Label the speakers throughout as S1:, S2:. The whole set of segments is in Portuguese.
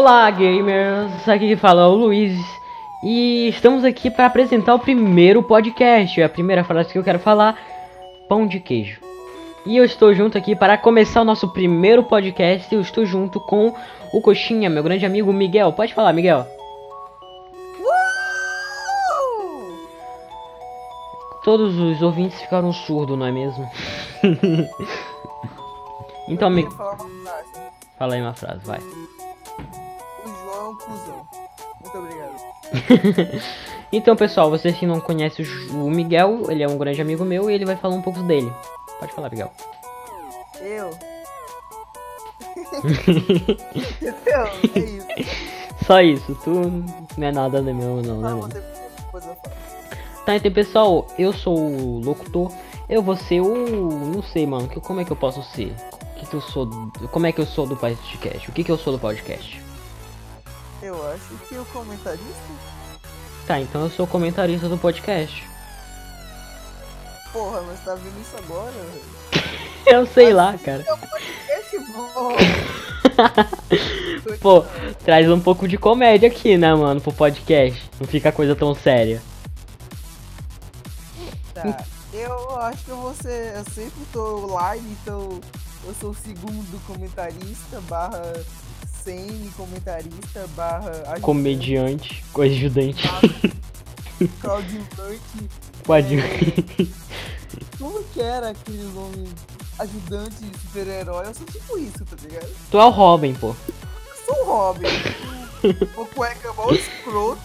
S1: Olá, gamers! Aqui que fala é o Luiz e estamos aqui para apresentar o primeiro podcast. A primeira frase que eu quero falar: pão de queijo. E eu estou junto aqui para começar o nosso primeiro podcast. Eu estou junto com o Coxinha, meu grande amigo Miguel. Pode falar, Miguel. Todos os ouvintes ficaram surdos, não é mesmo? então, Miguel. Fala aí uma frase, vai.
S2: Um cuzão. Muito obrigado.
S1: então, pessoal, vocês que não conhecem o Miguel, ele é um grande amigo meu e ele vai falar um pouco dele. Pode falar, Miguel.
S2: Eu? É isso.
S1: Só isso, tu não é nada de meu, não, né,
S2: Não,
S1: mano?
S2: eu falo.
S1: Tá, então, pessoal, eu sou o locutor. Eu vou ser o. Não sei, mano. que- Como é que eu posso ser? Que, que eu sou? Como é que eu sou do podcast? O que, que eu sou do podcast?
S2: Eu acho que o comentarista.
S1: Tá, então eu sou comentarista do podcast.
S2: Porra, mas tá vendo isso agora? velho?
S1: Eu sei lá, cara.
S2: É um podcast bom.
S1: Pô, traz um pouco de comédia aqui, né, mano, pro podcast. Não fica coisa tão séria.
S2: Tá. Eu acho que eu vou ser. Eu sempre tô online, então eu sou o segundo comentarista barra semi-comentarista barra ajudante,
S1: Comediante, coadjudante,
S2: coadjuvante.
S1: coadjuvante.
S2: Como que era aquele nome? Ajudante super-herói? Eu sou tipo isso, tá ligado?
S1: Tu é o Robin, pô.
S2: Eu sou o Robin. o cueca mal escroto.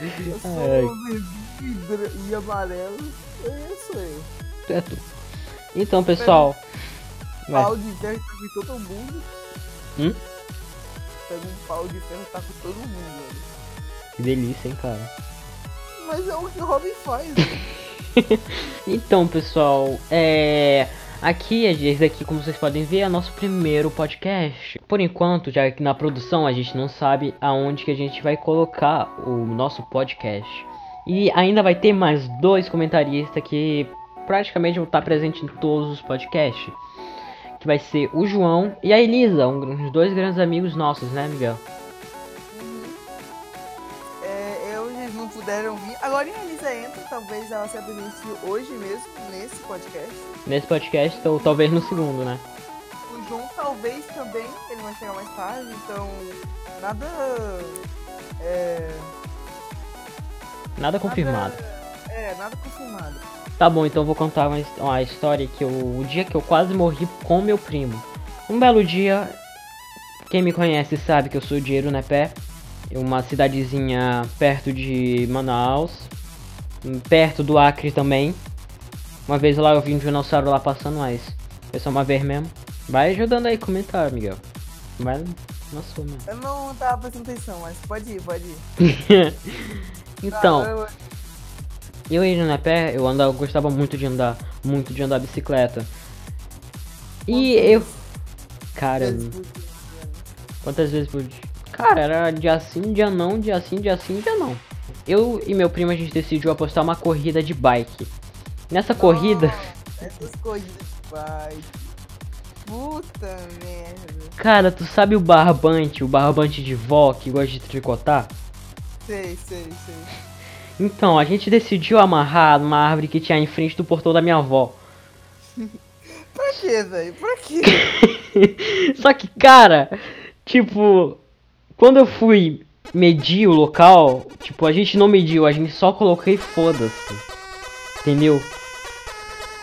S2: Eu sou vermelho e e amarelo. Sou eu.
S1: Tu é tu. Então, pessoal.
S2: Tá com todo mundo.
S1: Hum?
S2: Pega um pau de ferro tá com todo mundo, velho.
S1: Que delícia, hein, cara.
S2: Mas é o que o Robin faz, velho.
S1: Então, pessoal, é. Aqui, esse aqui, como vocês podem ver, é nosso primeiro podcast. Por enquanto, já que na produção a gente não sabe aonde que a gente vai colocar o nosso podcast. E ainda vai ter mais dois comentaristas que praticamente vão estar presentes em todos os podcasts. Que vai ser o João e a Elisa, um, uns dois grandes amigos nossos, né, Miguel?
S2: É, eu, eles não puderam vir. Agora a Elisa entra, talvez ela se apresente hoje mesmo, nesse podcast.
S1: Nesse podcast, ou talvez no segundo, né?
S2: O João talvez também, ele vai chegar mais tarde, então nada. É.
S1: Nada confirmado.
S2: Nada, é, nada confirmado.
S1: Tá bom, então eu vou contar uma, uma história que eu, o dia que eu quase morri com meu primo. Um belo dia, quem me conhece sabe que eu sou de Irunepé, uma cidadezinha perto de Manaus, perto do Acre também. Uma vez lá eu vi um dinossauro lá passando, mas foi só uma vez mesmo. Vai ajudando aí comentar, Miguel. Vai na sua mesmo.
S2: Eu não tava prestando atenção, mas pode ir, pode ir.
S1: então,
S2: eu-
S1: e na pé, eu andava, eu gostava muito de andar, muito de andar bicicleta. E eu, cara, quantas vezes por dia? Cara, era dia sim, dia não, dia sim, dia sim, dia não. Eu e meu primo a gente decidiu apostar uma corrida de bike. Nessa corrida,
S2: Essas corridas de bike. Puta merda.
S1: cara, tu sabe o barbante, o barbante de vó que gosta de tricotar?
S2: Sei, sei, sei.
S1: Então, a gente decidiu amarrar numa árvore que tinha em frente do portão da minha avó.
S2: Pra quê, velho? Pra quê?
S1: Só que, cara, tipo, quando eu fui medir o local, tipo, a gente não mediu, a gente só colocou e foda-se. Entendeu?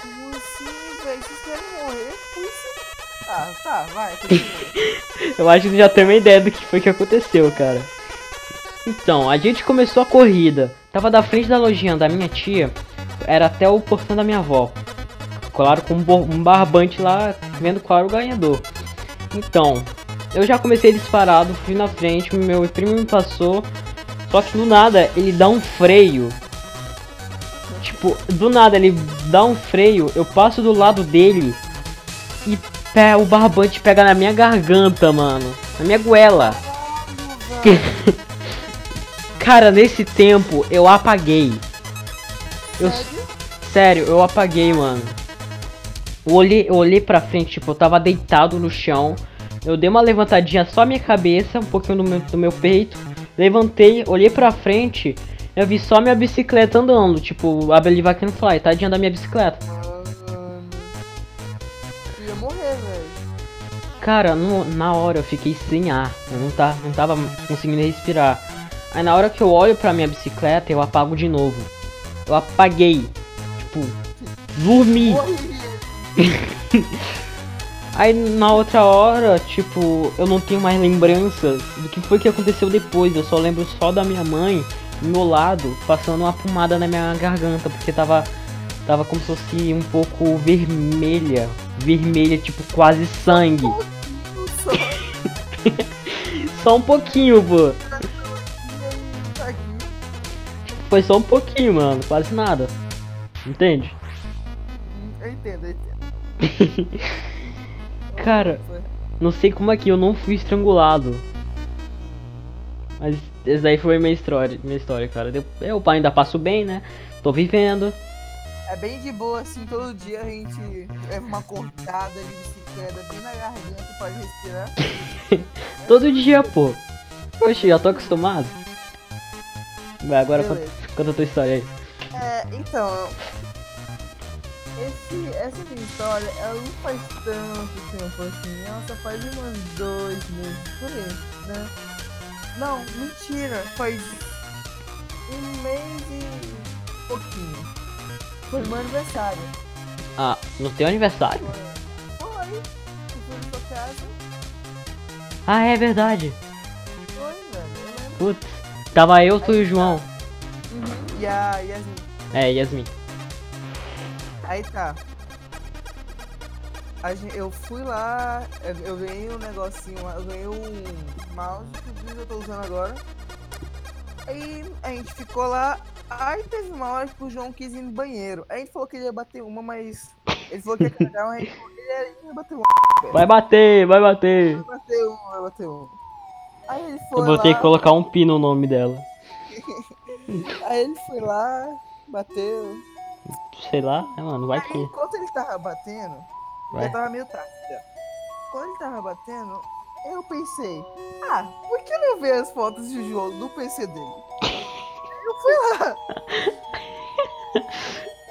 S2: Como assim, velho? Vocês querem morrer? Ah, tá, vai.
S1: Eu acho que já tem uma ideia do que foi que aconteceu, cara. Então, a gente começou a corrida. Tava da frente da lojinha da minha tia, era até o portão da minha avó. Claro, com um, barbante lá, vendo qual era o ganhador. Então, eu já comecei disparado, fui na frente, meu primo me passou. Só que do nada ele dá um freio. Tipo, do nada ele dá um freio, eu passo do lado dele e pé, o barbante pega na minha garganta, mano. Na minha goela. Cara, nesse tempo eu apaguei. Eu,
S2: Sério?
S1: sério, eu apaguei, mano. Eu olhei, eu olhei pra frente, tipo, eu tava deitado no chão. Eu dei uma levantadinha só a minha cabeça, um pouquinho do meu, do meu peito. Levantei, olhei pra frente, eu vi só minha bicicleta andando. Tipo, a Believe I Can Fly, tadinha da minha bicicleta.
S2: Mano. Eu ia morrer, velho.
S1: Cara, no- na hora eu fiquei sem ar. Eu não, tá, não tava conseguindo respirar. Aí na hora que eu olho pra minha bicicleta, eu apago de novo. Eu apaguei. Tipo, dormi. Aí na outra hora, tipo, eu não tenho mais lembranças do que foi que aconteceu depois. Eu só lembro só da minha mãe do meu lado, passando uma pomada na minha garganta, porque tava. Tava como se fosse um pouco vermelha. Vermelha, tipo, quase sangue.
S2: Só
S1: Só um pouquinho, pô. Foi só um pouquinho, mano. Quase nada. Entende?
S2: Eu entendo, eu entendo.
S1: Cara, não sei como é que eu não fui estrangulado. Mas essa daí foi minha história, minha história, cara. Eu, eu ainda passo bem, né? Tô vivendo.
S2: É bem de boa, assim, todo dia a gente leva uma cortada de bicicleta bem na garganta pode respirar.
S1: Todo dia, pô. Poxa, já tô acostumado. Vai, agora conta, conta a tua história aí.
S2: É, então. Esse, essa minha história, ela não faz tanto tempo assim. Ela só faz uns dois meses por aí, né? Não, mentira. Faz um mês e pouquinho. Foi meu aniversário.
S1: Ah, no teu aniversário?
S2: Foi. Foi. Eu fui na casa.
S1: Ah, é verdade.
S2: Foi, velho. Eu lembro.
S1: Putz. Tava eu, tu e o João.
S2: Uhum. E a Yasmin.
S1: É, Yasmin.
S2: Aí tá. A gen- eu fui lá, eu, ganhei um negocinho lá, eu ganhei um mouse que eu tô usando agora. Aí a gente ficou lá, aí teve uma hora que o João quis ir no banheiro. Aí ele falou que ele ia bater uma, mas. Ele falou que ia cagar, mas ele ia bater uma.
S1: Vai bater, vai bater.
S2: Vai bater uma, vai bater uma. Aí ele foi
S1: Eu vou ter
S2: lá,
S1: que colocar um pi no nome dela.
S2: aí ele foi lá, bateu.
S1: Sei lá, é, mano, vai
S2: Aí
S1: que.
S2: enquanto ele tava batendo,
S1: Vai.
S2: Já tava meio tarde. Quando ele tava batendo, eu pensei, ah, por que não ver as fotos de jogo no PC dele? Eu fui lá.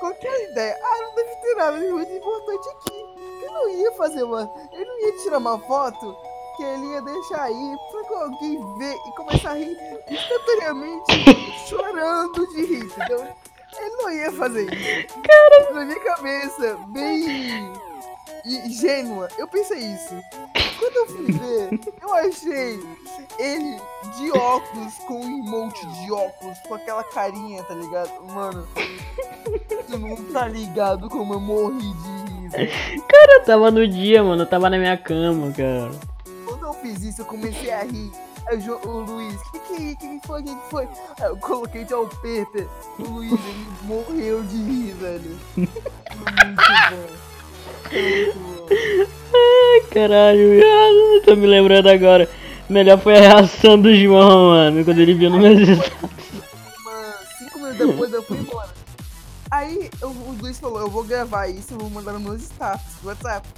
S2: Qual que a ideia? Ah, não deve ter nada de muito importante aqui. Eu não ia fazer uma. Eu não ia tirar uma foto que ele ia deixar aí pra alguém ver e começar a rir instantaneamente chorando de rir, entendeu? Ele não ia fazer isso. Cara, na minha cabeça, bem ingênua, eu pensei isso. Quando eu fui ver, eu achei ele de óculos, com um emote de óculos, com aquela carinha, tá ligado? Mano, tu não tá ligado como eu morri de rir, velho.
S1: Eu tava no dia, mano, eu tava na minha cama, cara.
S2: Eu fiz isso, eu comecei a rir. Aí o, o Luiz, que que, é que que foi, que que foi? Aí eu coloquei de Pepe. O Luiz, ele morreu de rir, velho. Muito bom. Muito bom.
S1: Ai, caralho, viado, tô me lembrando agora. Melhor foi a reação do João, mano, quando ele viu no meu.
S2: Mano, cinco minutos depois eu fui embora. Aí eu- o Luiz falou, eu vou gravar isso e vou mandar nos meus status do WhatsApp.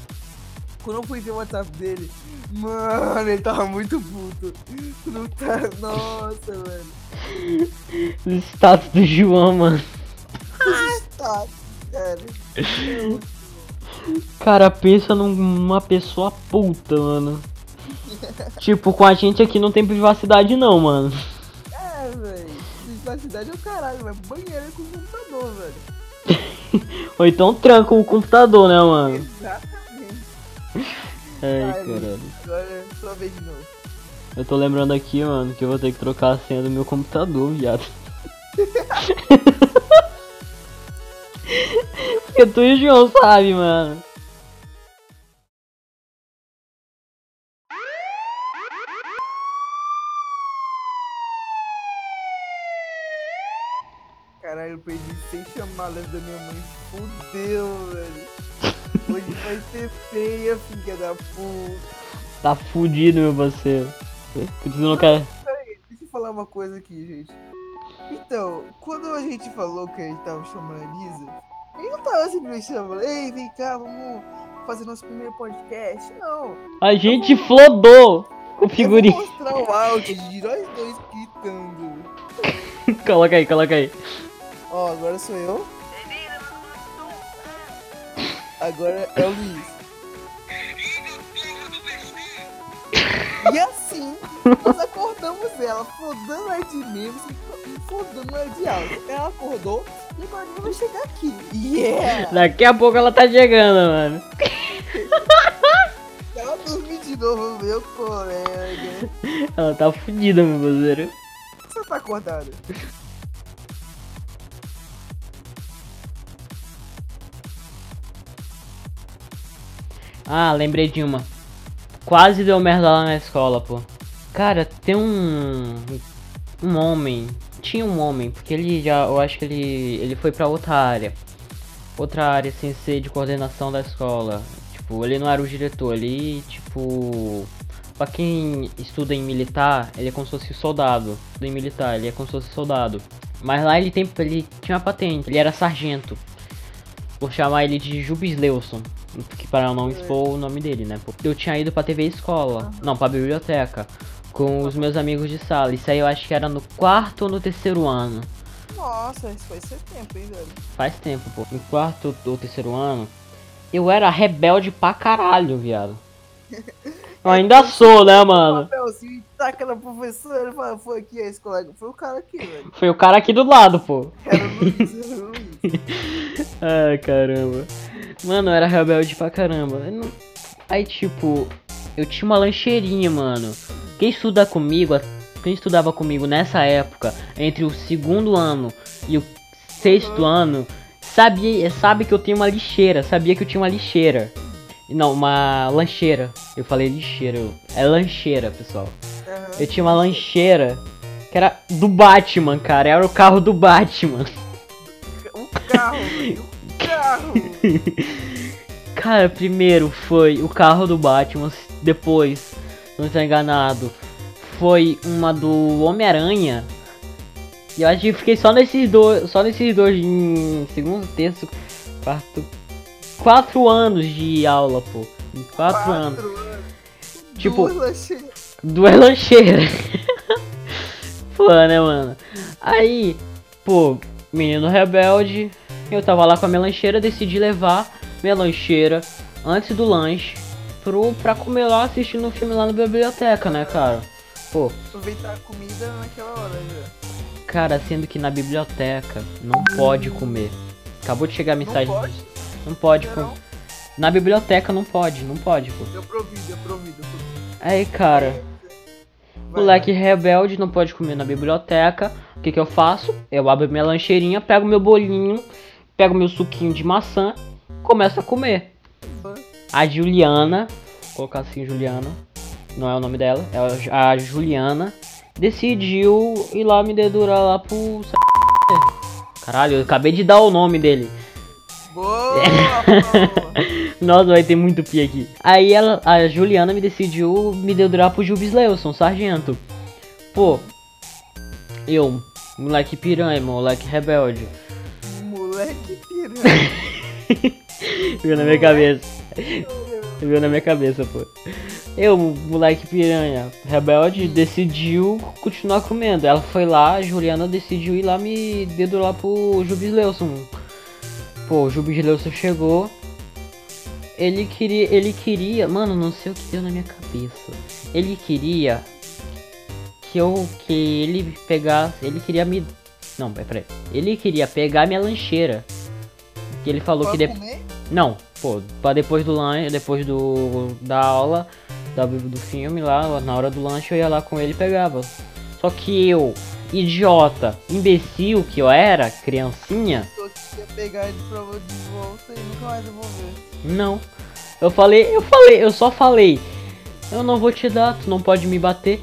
S2: Quando eu fui ver o WhatsApp dele, mano, ele tava muito puto. Não tá. Nossa, velho.
S1: O status do João, mano.
S2: Tá, sério.
S1: Cara, pensa numa pessoa puta, mano. Tipo, com a gente aqui não tem privacidade não, mano.
S2: É, velho. Privacidade é o caralho, mas banheiro é com computador, velho.
S1: Ou então tranca o computador, né, mano?
S2: Exatamente.
S1: Ai, caralho.
S2: Agora é de novo.
S1: Eu tô lembrando aqui, mano, que eu vou ter que trocar a senha do meu computador, viado. Porque tu e o João sabe, mano.
S2: Caralho, eu perdi seis chamadas da minha mãe. Fudeu, velho. Hoje vai ser feia, filha da puta.
S1: Tá fudido, meu parceiro. Não quer.
S2: Peraí, deixa eu falar uma coisa aqui, gente. Então, quando a gente falou que a gente tava chamando a Lisa, ele não tava simplesmente chamando, ei, vem cá, vamos fazer nosso primeiro podcast? Não.
S1: A gente flodou o
S2: Eu
S1: figurinho.
S2: vou mostrar o áudio de nós dois gritando.
S1: coloca aí, coloca aí.
S2: Ó, agora sou eu. Agora é o Luiz. E assim, nós acordamos ela, flodando ar de memes e flodando ar de áudio. Ela acordou e agora ela vai chegar aqui. Yeah!
S1: Daqui a pouco ela tá chegando, mano.
S2: Ela dormiu de novo, meu colega.
S1: Ela tá fudida, meu parceiro.
S2: Você tá acordado?
S1: Ah, lembrei de uma. Quase deu merda lá na escola, pô. Cara, tem um. Um homem. Tinha um homem, porque ele já. Eu acho que ele. Ele foi pra outra área. Outra área sem ser de coordenação da escola. Tipo, ele não era o diretor, ele, tipo. Pra quem estuda em militar, ele é como se fosse soldado. Estuda em militar, ele é como se fosse soldado. Mas lá ele tem. Ele tinha uma patente, ele era sargento. Vou chamar ele de Jubes Leuson. Que para não expor o nome dele, né? Eu tinha ido pra TV escola. Não, pra biblioteca. Com os meus amigos de sala. Isso aí eu acho que era no quarto ou no terceiro ano.
S2: Nossa, isso seu tempo, hein, velho?
S1: Faz tempo, pô. No quarto ou terceiro ano. Eu era rebelde pra caralho, viado. Eu ainda sou, né, mano?
S2: papelzinho, taca na professora, ele fala, foi aqui a escola. Foi o cara aqui, velho.
S1: Foi o cara aqui do lado, pô.
S2: Era o Luiz, era o Luiz.
S1: Ai, caramba. Mano, eu era rebelde pra caramba. Não- Aí, tipo, eu tinha uma lancheirinha, mano. Quem estuda comigo, quem estudava comigo nessa época, entre o segundo ano e o sexto ano, sabia, sabe que eu tinha uma lixeira, sabia que eu tinha uma lixeira. Não, uma lancheira. Eu falei lixeira, eu- é lancheira, pessoal.
S2: Aham.
S1: Eu tinha uma lancheira que era do Batman, cara. Era o carro do Batman. Cara, primeiro foi o carro do Batman, depois, não estou enganado, foi uma do Homem-Aranha. E eu acho que fiquei só nesses dois, só nesses dois em segundo, terceiro, quarto, quatro anos de aula, pô. Em quatro, anos.
S2: anos.
S1: Tipo-
S2: Duas lancheiras.
S1: Duas lancheiras. pô, né, mano? Aí, pô, menino rebelde, eu tava lá com a minha lancheira, decidi levar minha lancheira antes do lanche pro, pra comer lá assistindo um filme lá na biblioteca, né, cara? Pô,
S2: Aproveitar a comida naquela hora já.
S1: cara, sendo que na biblioteca não pode comer. Acabou de chegar a
S2: Não
S1: mensagem.
S2: pode?
S1: Não pode
S2: Não,
S1: comer. Na biblioteca não pode, não pode, pô.
S2: Eu provido, eu provido. eu provido.
S1: Aí, cara,
S2: Vai,
S1: moleque
S2: vai.
S1: rebelde não pode comer na biblioteca. O que que eu faço? Eu abro minha lancheirinha, pego meu bolinho, pego meu suquinho de maçã, começo a comer. A Juliana, vou colocar assim Juliana, não é o nome dela, é a Juliana, decidiu ir lá me dedurar lá pro. Caralho, eu acabei de dar o nome dele.
S2: Boa!
S1: Nossa, vai ter muito pi aqui. Aí ela, a Juliana me decidiu me dedurar pro Jubes Leuson, sargento. Pô, eu, moleque piranha, moleque rebelde. Viu na minha cabeça. Viu na minha cabeça, pô. Eu, moleque piranha, rebelde, decidiu continuar comendo. Ela foi lá, a Juliana decidiu ir lá me dedurar pro Jubes Leuson. Pô, o Leuson chegou. Ele queria, ele queria, mano, não sei o que deu na minha cabeça. Ele queria que eu, que ele pegasse, ele queria me, não, peraí, ele queria pegar minha lancheira. Que ele falou que
S2: Pode
S1: depois não, pô, pra depois do lanche, depois do da aula, da, do filme lá, na hora do lanche eu ia lá com ele e pegava. Só que eu, idiota, imbecil que eu era, criancinha,
S2: Eu queria pegar ele pra vo- de volta e nunca mais devolver.
S1: não. Eu falei, eu falei, eu só falei, eu não vou te dar, tu não pode me bater.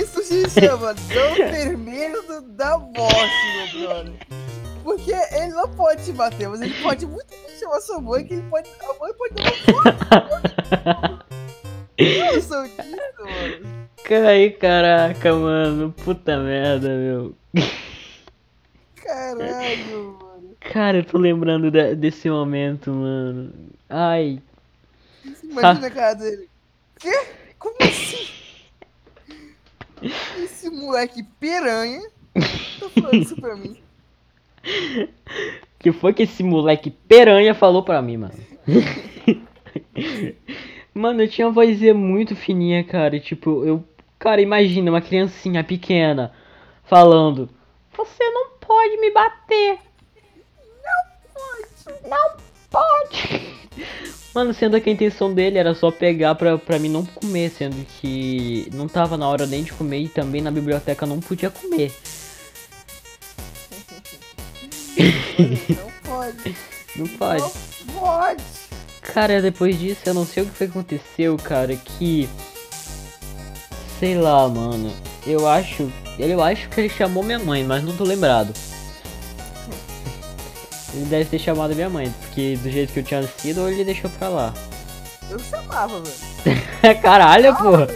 S2: Isso se chama não ter medo da morte, meu brother. Porque ele não pode te bater, mas ele pode muito bem chamar sua mãe, que ele pode. A mãe pode dar uma foto. Nossa, disso, mano.
S1: Ai, caraca, mano, puta merda, meu.
S2: Caralho, mano.
S1: Cara, eu tô lembrando de- desse momento, mano. Ai,
S2: Imagina a cara dele. Quê? Como assim? Esse moleque piranha tá falando isso pra mim.
S1: que foi que esse moleque peranha falou pra mim, mano? mano, eu tinha uma vozinha muito fininha, cara. Tipo, eu. Cara, imagina uma criancinha pequena falando: Você não pode me bater. Não pode. Mano, sendo que a intenção dele era só pegar pra, pra mim não comer, sendo que não tava na hora nem de comer e também na biblioteca não podia comer.
S2: Não pode.
S1: Não pode.
S2: Não pode.
S1: Cara, depois disso eu não sei o que foi que aconteceu, cara, que. Sei lá, mano. Eu acho. Eu acho que ele chamou minha mãe, mas não tô lembrado. Ele deve ter chamado minha mãe, porque do jeito que eu tinha sido, ou ele deixou pra lá.
S2: Eu chamava, velho.
S1: Caralho, porra.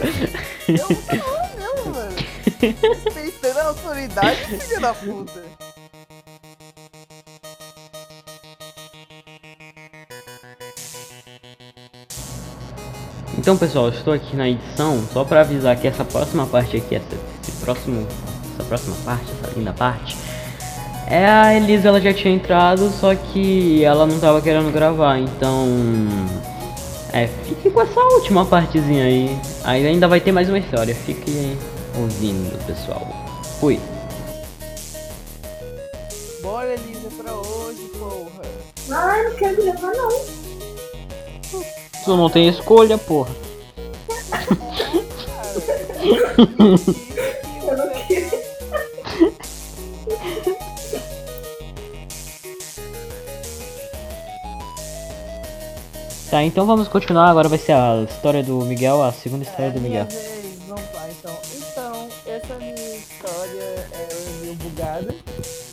S2: Eu chamava mesmo, velho. Respeitando a autoridade, filha da puta.
S1: Então, pessoal, eu estou aqui na edição só pra avisar que essa próxima parte aqui, essa, esse próximo, essa próxima parte, essa linda parte, é a Elisa, ela já tinha entrado, só que ela não tava querendo gravar, então, é, fique com essa última partezinha aí. Aí ainda vai ter mais uma história, fique ouvindo, pessoal. Fui.
S2: Bora, Elisa, pra hoje, porra.
S3: Ai, não quero gravar não.
S1: Tu não tem escolha, porra. Tá, então vamos continuar, agora vai ser a história do Miguel, a segunda história do
S2: minha
S1: Miguel.
S2: vez, vamos lá então. Então, essa minha história é meio bugada.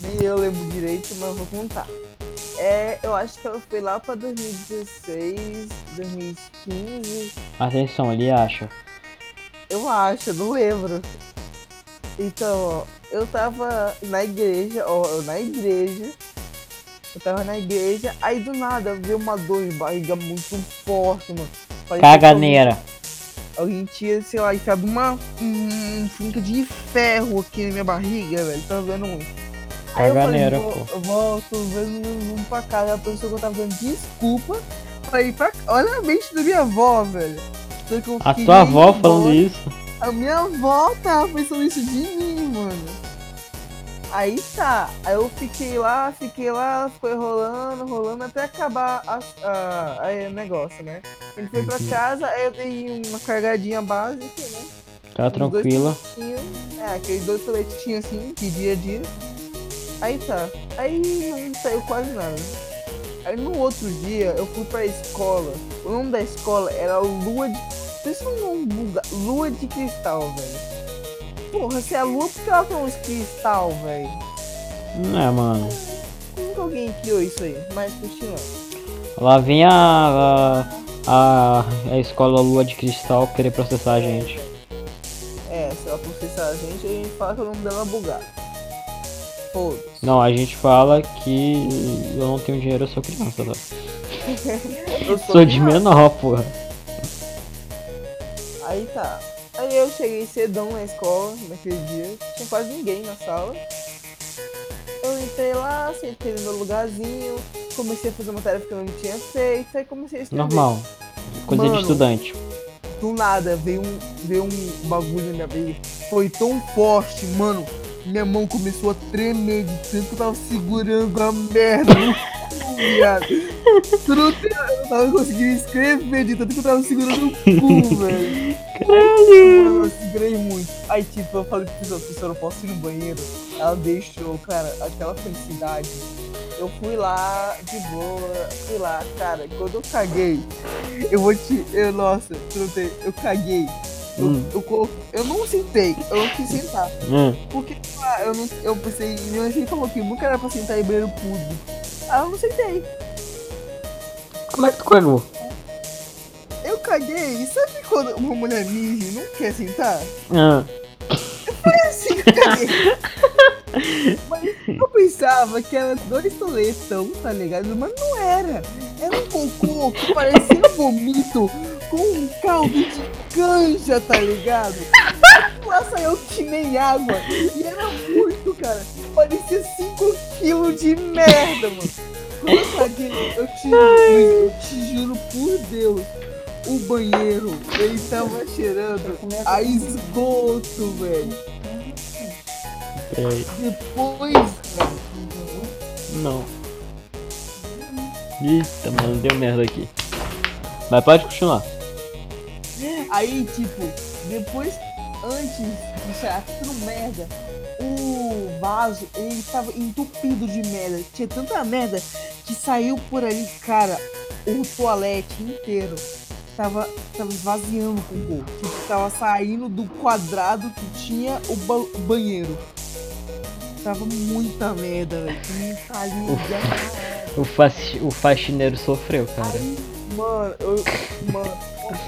S2: Nem eu lembro direito, mas vou contar. É, eu acho que ela foi lá pra 2016, 2015.
S1: Atenção, ele acha.
S2: Eu acho, eu não lembro. Então, ó, eu tava na igreja, ó, na igreja. Eu tava na igreja, aí do nada veio uma dor de barriga muito forte, mano. Parecia
S1: Caganeira.
S2: Alguém tinha, sei lá, enfiado uma um finca de ferro aqui na minha barriga, velho. Tá vendo muito. Aí eu falei,
S1: Caganeira, pô.
S2: eu volto, vamos, pra casa. A pessoa que eu tava dando desculpa pra ir pra Olha a mente da minha avó, velho.
S1: A tua avó falando isso.
S2: A minha avó tava pensando isso de mim, mano. Aí tá, aí eu fiquei lá, fiquei lá, foi rolando, rolando até acabar o negócio, né? Ele foi pra casa, aí eu dei uma cargadinha básica, né?
S1: Tá tranquila.
S2: É, aqueles dois toletinhos assim, de dia a dia. Aí tá. Aí não saiu quase nada. Aí no outro dia eu fui pra escola. O nome da escola era Lua de. Pensa num buga- Lua de Cristal, velho. Porra, se é a lua, por que ela tem uns cristal, velho?
S1: Não é, mano.
S2: Como que alguém criou isso aí? Mas continua.
S1: Lá vem a, a, a, escola Lua de Cristal querer processar a gente.
S2: É, se ela processar a gente, a gente fala que o nome dela é bugado. Foda-se.
S1: Não, a gente fala que eu não tenho dinheiro, eu sou criança, tá?
S2: Eu
S1: Sou de
S2: criança.
S1: menor, porra.
S2: Aí tá. Aí eu cheguei cedão na escola naquele dia, tinha quase ninguém na sala. Eu entrei lá, sentei no meu lugarzinho, comecei a fazer uma tarefa que eu não tinha feito, aí comecei a escrever.
S1: Normal. Coisa de
S2: Mano.
S1: estudante.
S2: Do nada veio um, veio um bagulho na minha barriga. Foi tão forte, mano. Minha mão começou a tremer de tanto que eu tava segurando a merda viado. Eu não tava conseguindo escrever de tanto que eu tava segurando o cu, velho. Mano, eu segurei muito. Aí, tipo, eu falei pro professor, professor, eu posso ir no banheiro? Ela deixou, cara, aquela felicidade. Eu fui lá, de boa, fui lá, cara, quando eu caguei, eu vou te. Eu, nossa, tem. Eu caguei. Eu,
S1: Hum.
S2: eu, colo- eu não sentei, eu não quis sentar.
S1: Hum.
S2: Porque ah, eu, não, eu pensei, minha mãe falou que nunca era pra sentar em banheiro público. Aí eu não sentei.
S1: Como é que tu cagou?
S2: Eu caguei, sabe quando uma mulher mija não quer sentar?
S1: Ah,
S2: É assim que eu caguei. Mas Eu pensava que era dois toletão, tá ligado? Mas não era. Era um cocô que parecia vomito com um caldo de canja, tá ligado? Lá saiu que nem água. E era muito, cara. Parecia 5 quilos de merda, mano. Quando eu caguei, eu te, eu te juro por Deus. O banheiro, ele tava cheirando a esgoto, velho.
S1: Peraí.
S2: Depois,
S1: Não. Eita, mano, deu merda aqui. Mas pode continuar.
S2: Aí, tipo, depois, antes de cheirar tudo merda, o vaso, ele tava entupido de merda. Tinha tanta merda que saiu por ali, cara, o toalete inteiro. Tava, tava esvaziando com o Tipo, tava saindo do quadrado que tinha o, ba- o banheiro. Tava muita merda, velho. Muita linda.
S1: O, faxi- o faxineiro sofreu, cara.
S2: Aí, mano, eu. Mano,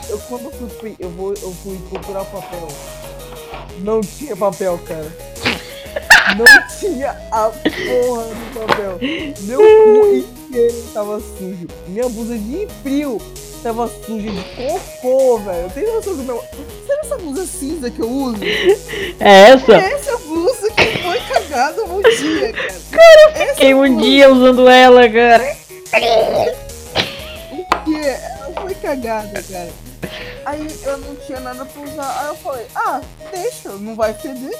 S2: eu quando fui, fui- eu, vou, eu fui procurar papel. Não tinha papel, cara. Não tinha a porra do papel. Meu cu inteiro tava sujo. Minha blusa de frio tava suja de cocô, velho. Tem noção do meu. Sabe essa blusa cinza que eu uso?
S1: É essa?
S2: É essa blusa que foi cagada um dia, cara. Cara,
S1: Fiquei um dia usando ela, cara.
S2: Porque ela foi cagada, cara. Aí eu não tinha nada pra usar. Aí eu falei, ah, deixa, não vai feder.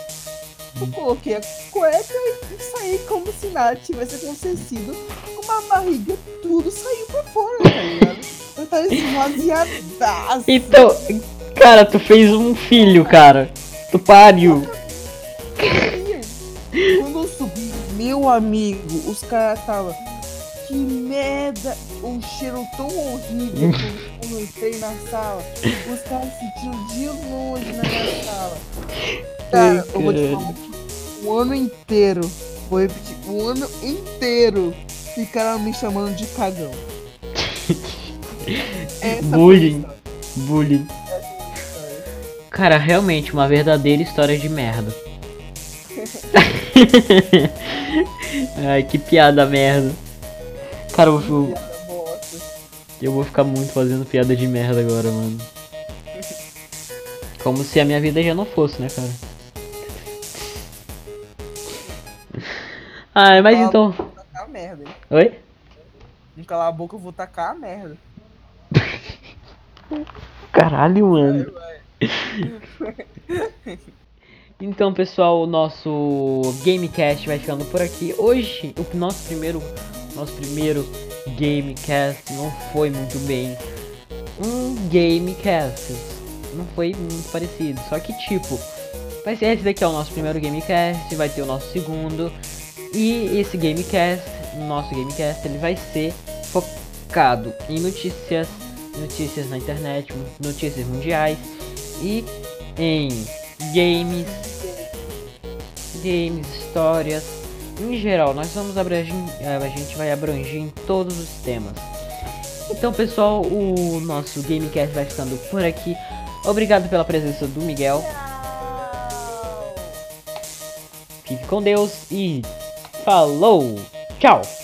S2: Eu coloquei a cueca e saí como se nada tivesse acontecido. Com uma barriga, tudo saiu pra fora, tá ligado? Esvaziadaço.
S1: Então, cara, tu fez um filho, cara. Tu pariu.
S2: Quando eu subi, meu amigo, os caras tava. Que merda! Um cheiro tão horrível quando eu entrei na sala. Os caras sentiram de longe na minha sala. Cara, eu vou te falar. O ano inteiro, vou repetir, o ano inteiro ficaram me chamando de cagão. Essa
S1: Bullying.
S2: história.
S1: Bullying. Cara, realmente, uma verdadeira história de merda. Ai, que piada merda. Cara, eu vou, eu vou ficar muito fazendo piada de merda agora, mano. Como se a minha vida já não fosse, né, cara? Ah, mas então.
S2: Vou tacar a merda, hein?
S1: Oi?
S2: Não calar a boca, eu vou tacar a merda.
S1: Caralho, mano. Então, pessoal, o nosso Gamecast vai ficando por aqui. Hoje, o nosso primeiro, nosso primeiro Gamecast não foi muito bem um Gamecast. Não foi muito parecido. Só que, tipo, vai ser esse daqui é o nosso primeiro Gamecast, vai ter o nosso segundo. E esse Gamecast, nosso Gamecast, ele vai ser focado em notícias, notícias na internet, notícias mundiais e em games, games, histórias, em geral, nós vamos abranger, eh, a gente vai abranger em todos os temas. Então, pessoal, o nosso Gamecast vai ficando por aqui. Obrigado pela presença do Miguel. Fique com Deus e falou! Tchau!